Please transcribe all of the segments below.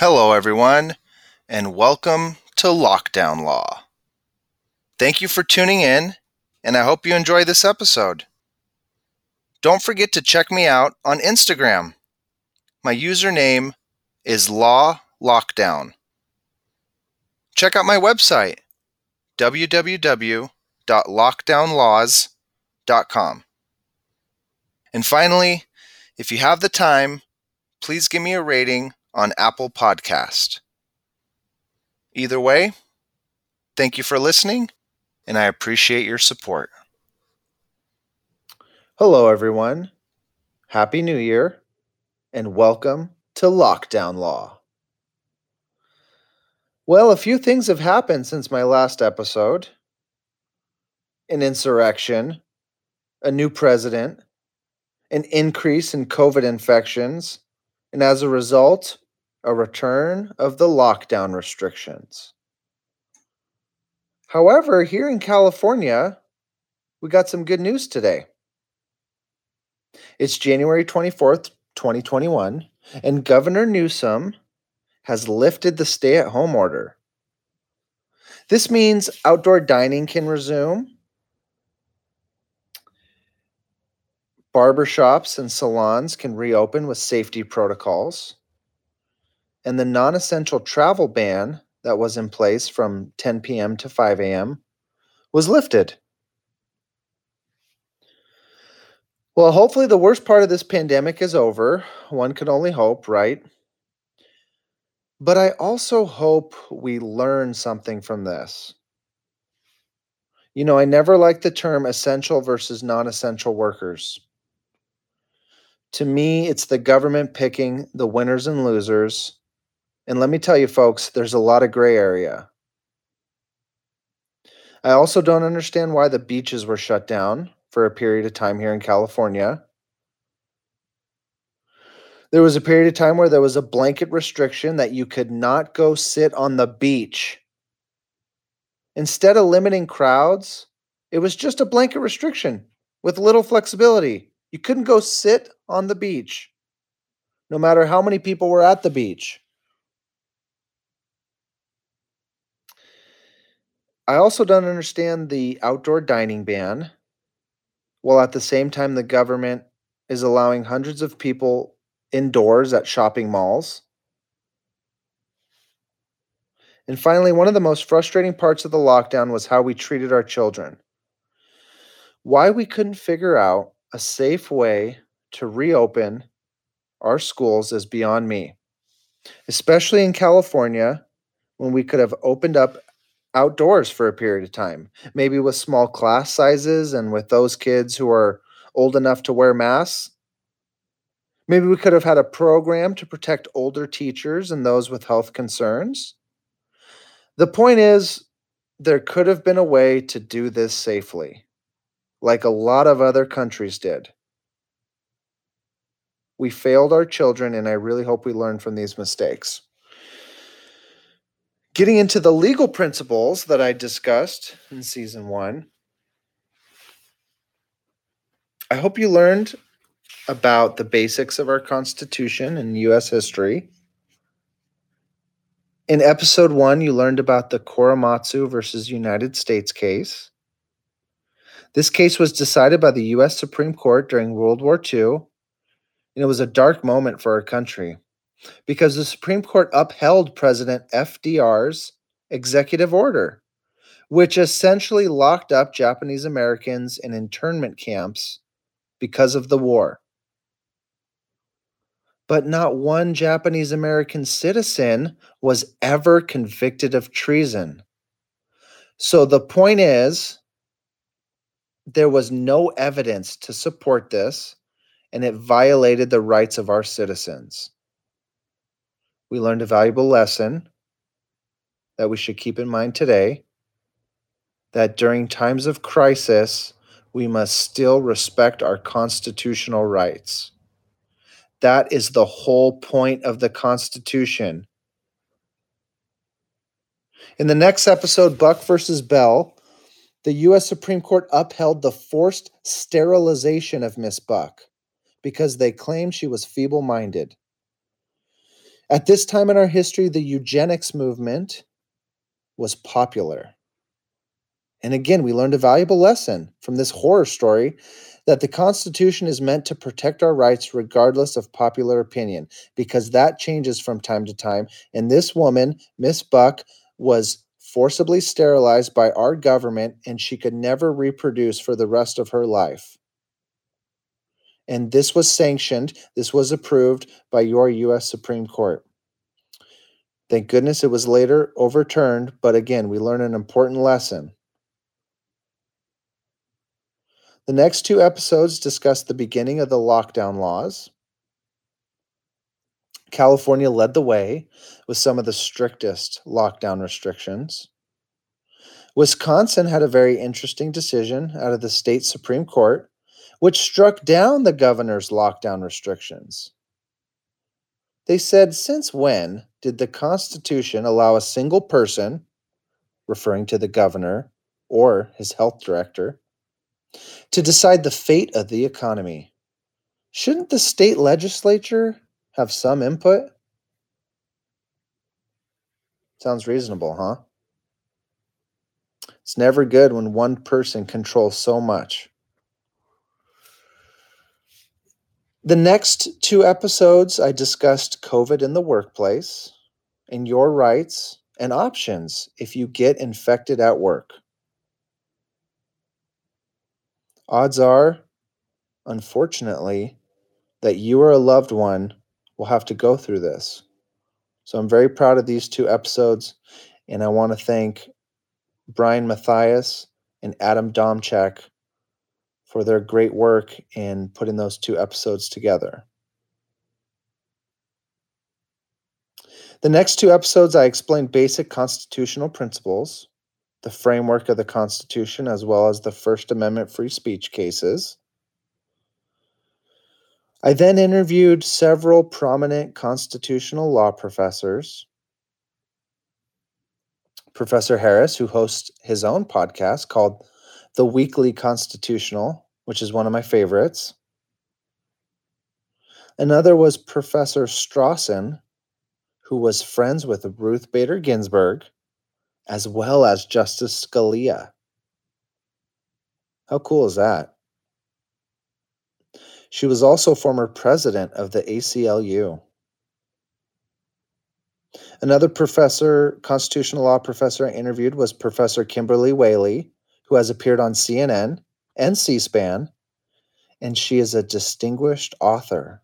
Hello, everyone, and welcome to Lockdown Law. Thank you for tuning in, and I hope you enjoy this episode. Don't forget to check me out on Instagram. My username is Law Lockdown. Check out my website, www.lockdownlaws.com. And finally, if you have the time, please give me a rating on Apple Podcast. Either way, thank you for listening, and I appreciate your support. Hello, everyone. Happy New Year, and welcome to Lockdown Law. Well, a few things have happened since my last episode an insurrection, a new president, an increase in COVID infections, and as a result, a return of the lockdown restrictions. However, here in California, we got some good news today. It's January 24th, 2021, and Governor Newsom has lifted the stay at home order. This means outdoor dining can resume, barbershops and salons can reopen with safety protocols, and the non essential travel ban that was in place from 10 p.m. to 5 a.m. was lifted. Well, hopefully, the worst part of this pandemic is over. One can only hope, right? But I also hope we learn something from this. You know, I never liked the term essential versus non essential workers. To me, it's the government picking the winners and losers and let me tell you, folks, there's a lot of gray area. I also don't understand why the beaches were shut down for a period of time here in California. There was a period of time where there was a blanket restriction that you could not go sit on the beach. Instead of limiting crowds, it was just a blanket restriction with little flexibility. You couldn't go sit on the beach, no matter how many people were at the beach. I also don't understand the outdoor dining ban, while at the same time the government is allowing hundreds of people indoors at shopping malls. And finally, one of the most frustrating parts of the lockdown was how we treated our children. Why we couldn't figure out a safe way to reopen our schools is beyond me, especially in California when we could have opened up outdoors for a period of time, maybe with small class sizes and with those kids who are old enough to wear masks. Maybe we could have had a program to protect older teachers and those with health concerns. The point is, there could have been a way to do this safely, like a lot of other countries did. We failed our children, and I really hope we learn from these mistakes. Getting into the legal principles that I discussed in season one, I hope you learned about the basics of our Constitution and U.S. history. In episode one, you learned about the Korematsu versus United States case. This case was decided by the U.S. Supreme Court during World War II, and it was a dark moment for our country because the Supreme Court upheld President FDR's executive order, which essentially locked up Japanese Americans in internment camps because of the war. But not one Japanese American citizen was ever convicted of treason. So the point is, there was no evidence to support this, and it violated the rights of our citizens we learned a valuable lesson that we should keep in mind today that during times of crisis, we must still respect our constitutional rights. That is the whole point of the Constitution. In the next episode, Buck versus Bell, the U.S. Supreme Court upheld the forced sterilization of Miss Buck because they claimed she was feeble minded. At this time in our history, the eugenics movement was popular. And again, we learned a valuable lesson from this horror story that the Constitution is meant to protect our rights regardless of popular opinion, because that changes from time to time. And this woman, Miss Buck, was forcibly sterilized by our government and she could never reproduce for the rest of her life. And this was sanctioned, this was approved by your U.S. Supreme Court. Thank goodness it was later overturned, but again, we learn an important lesson. The next two episodes discuss the beginning of the lockdown laws. California led the way with some of the strictest lockdown restrictions. Wisconsin had a very interesting decision out of the state Supreme Court, which struck down the governor's lockdown restrictions. They said, Since when did the Constitution allow a single person, referring to the governor or his health director, to decide the fate of the economy. Shouldn't the state legislature have some input? Sounds reasonable, huh? It's never good when one person controls so much. The next two episodes, I discussed COVID in the workplace and your rights and options if you get infected at work. Odds are, unfortunately, that you or a loved one will have to go through this. So I'm very proud of these two episodes, and I want to thank Brian Matthias and Adam Domchak for their great work in putting those two episodes together. The next two episodes, I explain basic constitutional principles the framework of the Constitution as well as the First Amendment free speech cases. I then interviewed several prominent constitutional law professors. Professor Harris, who hosts his own podcast called The Weekly Constitutional, which is one of my favorites. Another was Professor Strossen, who was friends with Ruth Bader Ginsburg as well as Justice Scalia. How cool is that? She was also former president of the ACLU. Another professor, constitutional law professor I interviewed was Professor Kimberly Wehle, who has appeared on CNN and C SPAN, and she is a distinguished author.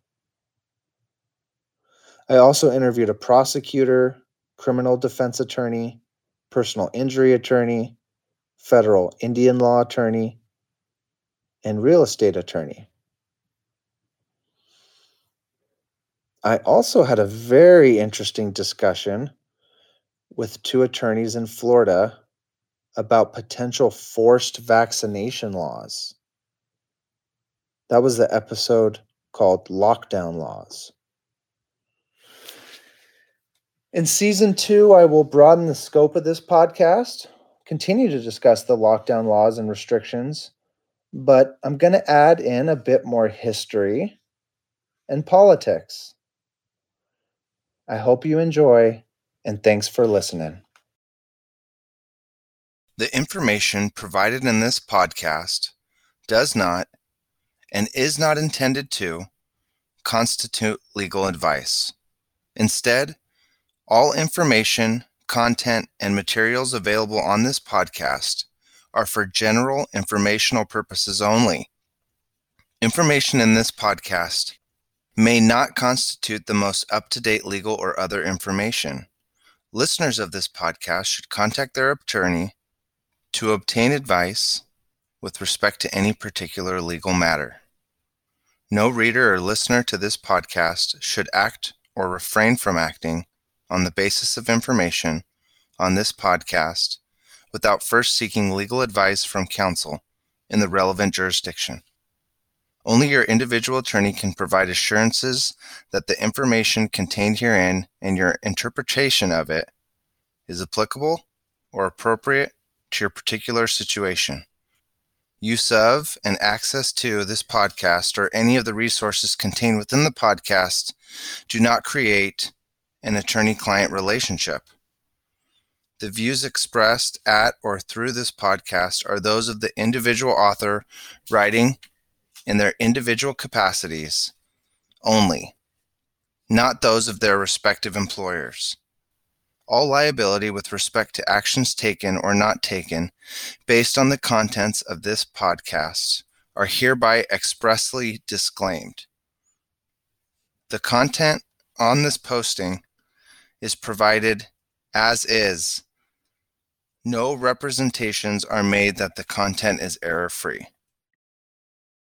I also interviewed a prosecutor, criminal defense attorney, personal injury attorney, federal Indian law attorney, and real estate attorney. I also had a very interesting discussion with two attorneys in Florida about potential forced vaccination laws. That was the episode called Lockdown Laws. In season two, I will broaden the scope of this podcast, continue to discuss the lockdown laws and restrictions, but I'm going to add in a bit more history and politics. I hope you enjoy, and thanks for listening. The information provided in this podcast does not and is not intended to constitute legal advice. Instead, all information, content, and materials available on this podcast are for general informational purposes only. Information in this podcast may not constitute the most up to date legal or other information. Listeners of this podcast should contact their attorney to obtain advice with respect to any particular legal matter. No reader or listener to this podcast should act or refrain from acting on the basis of information on this podcast without first seeking legal advice from counsel in the relevant jurisdiction. Only your individual attorney can provide assurances that the information contained herein and your interpretation of it is applicable or appropriate to your particular situation. Use of and access to this podcast or any of the resources contained within the podcast do not create an attorney client relationship. The views expressed at or through this podcast are those of the individual author writing in their individual capacities only, not those of their respective employers. All liability with respect to actions taken or not taken based on the contents of this podcast are hereby expressly disclaimed. The content on this posting is provided as is. No representations are made that the content is error free.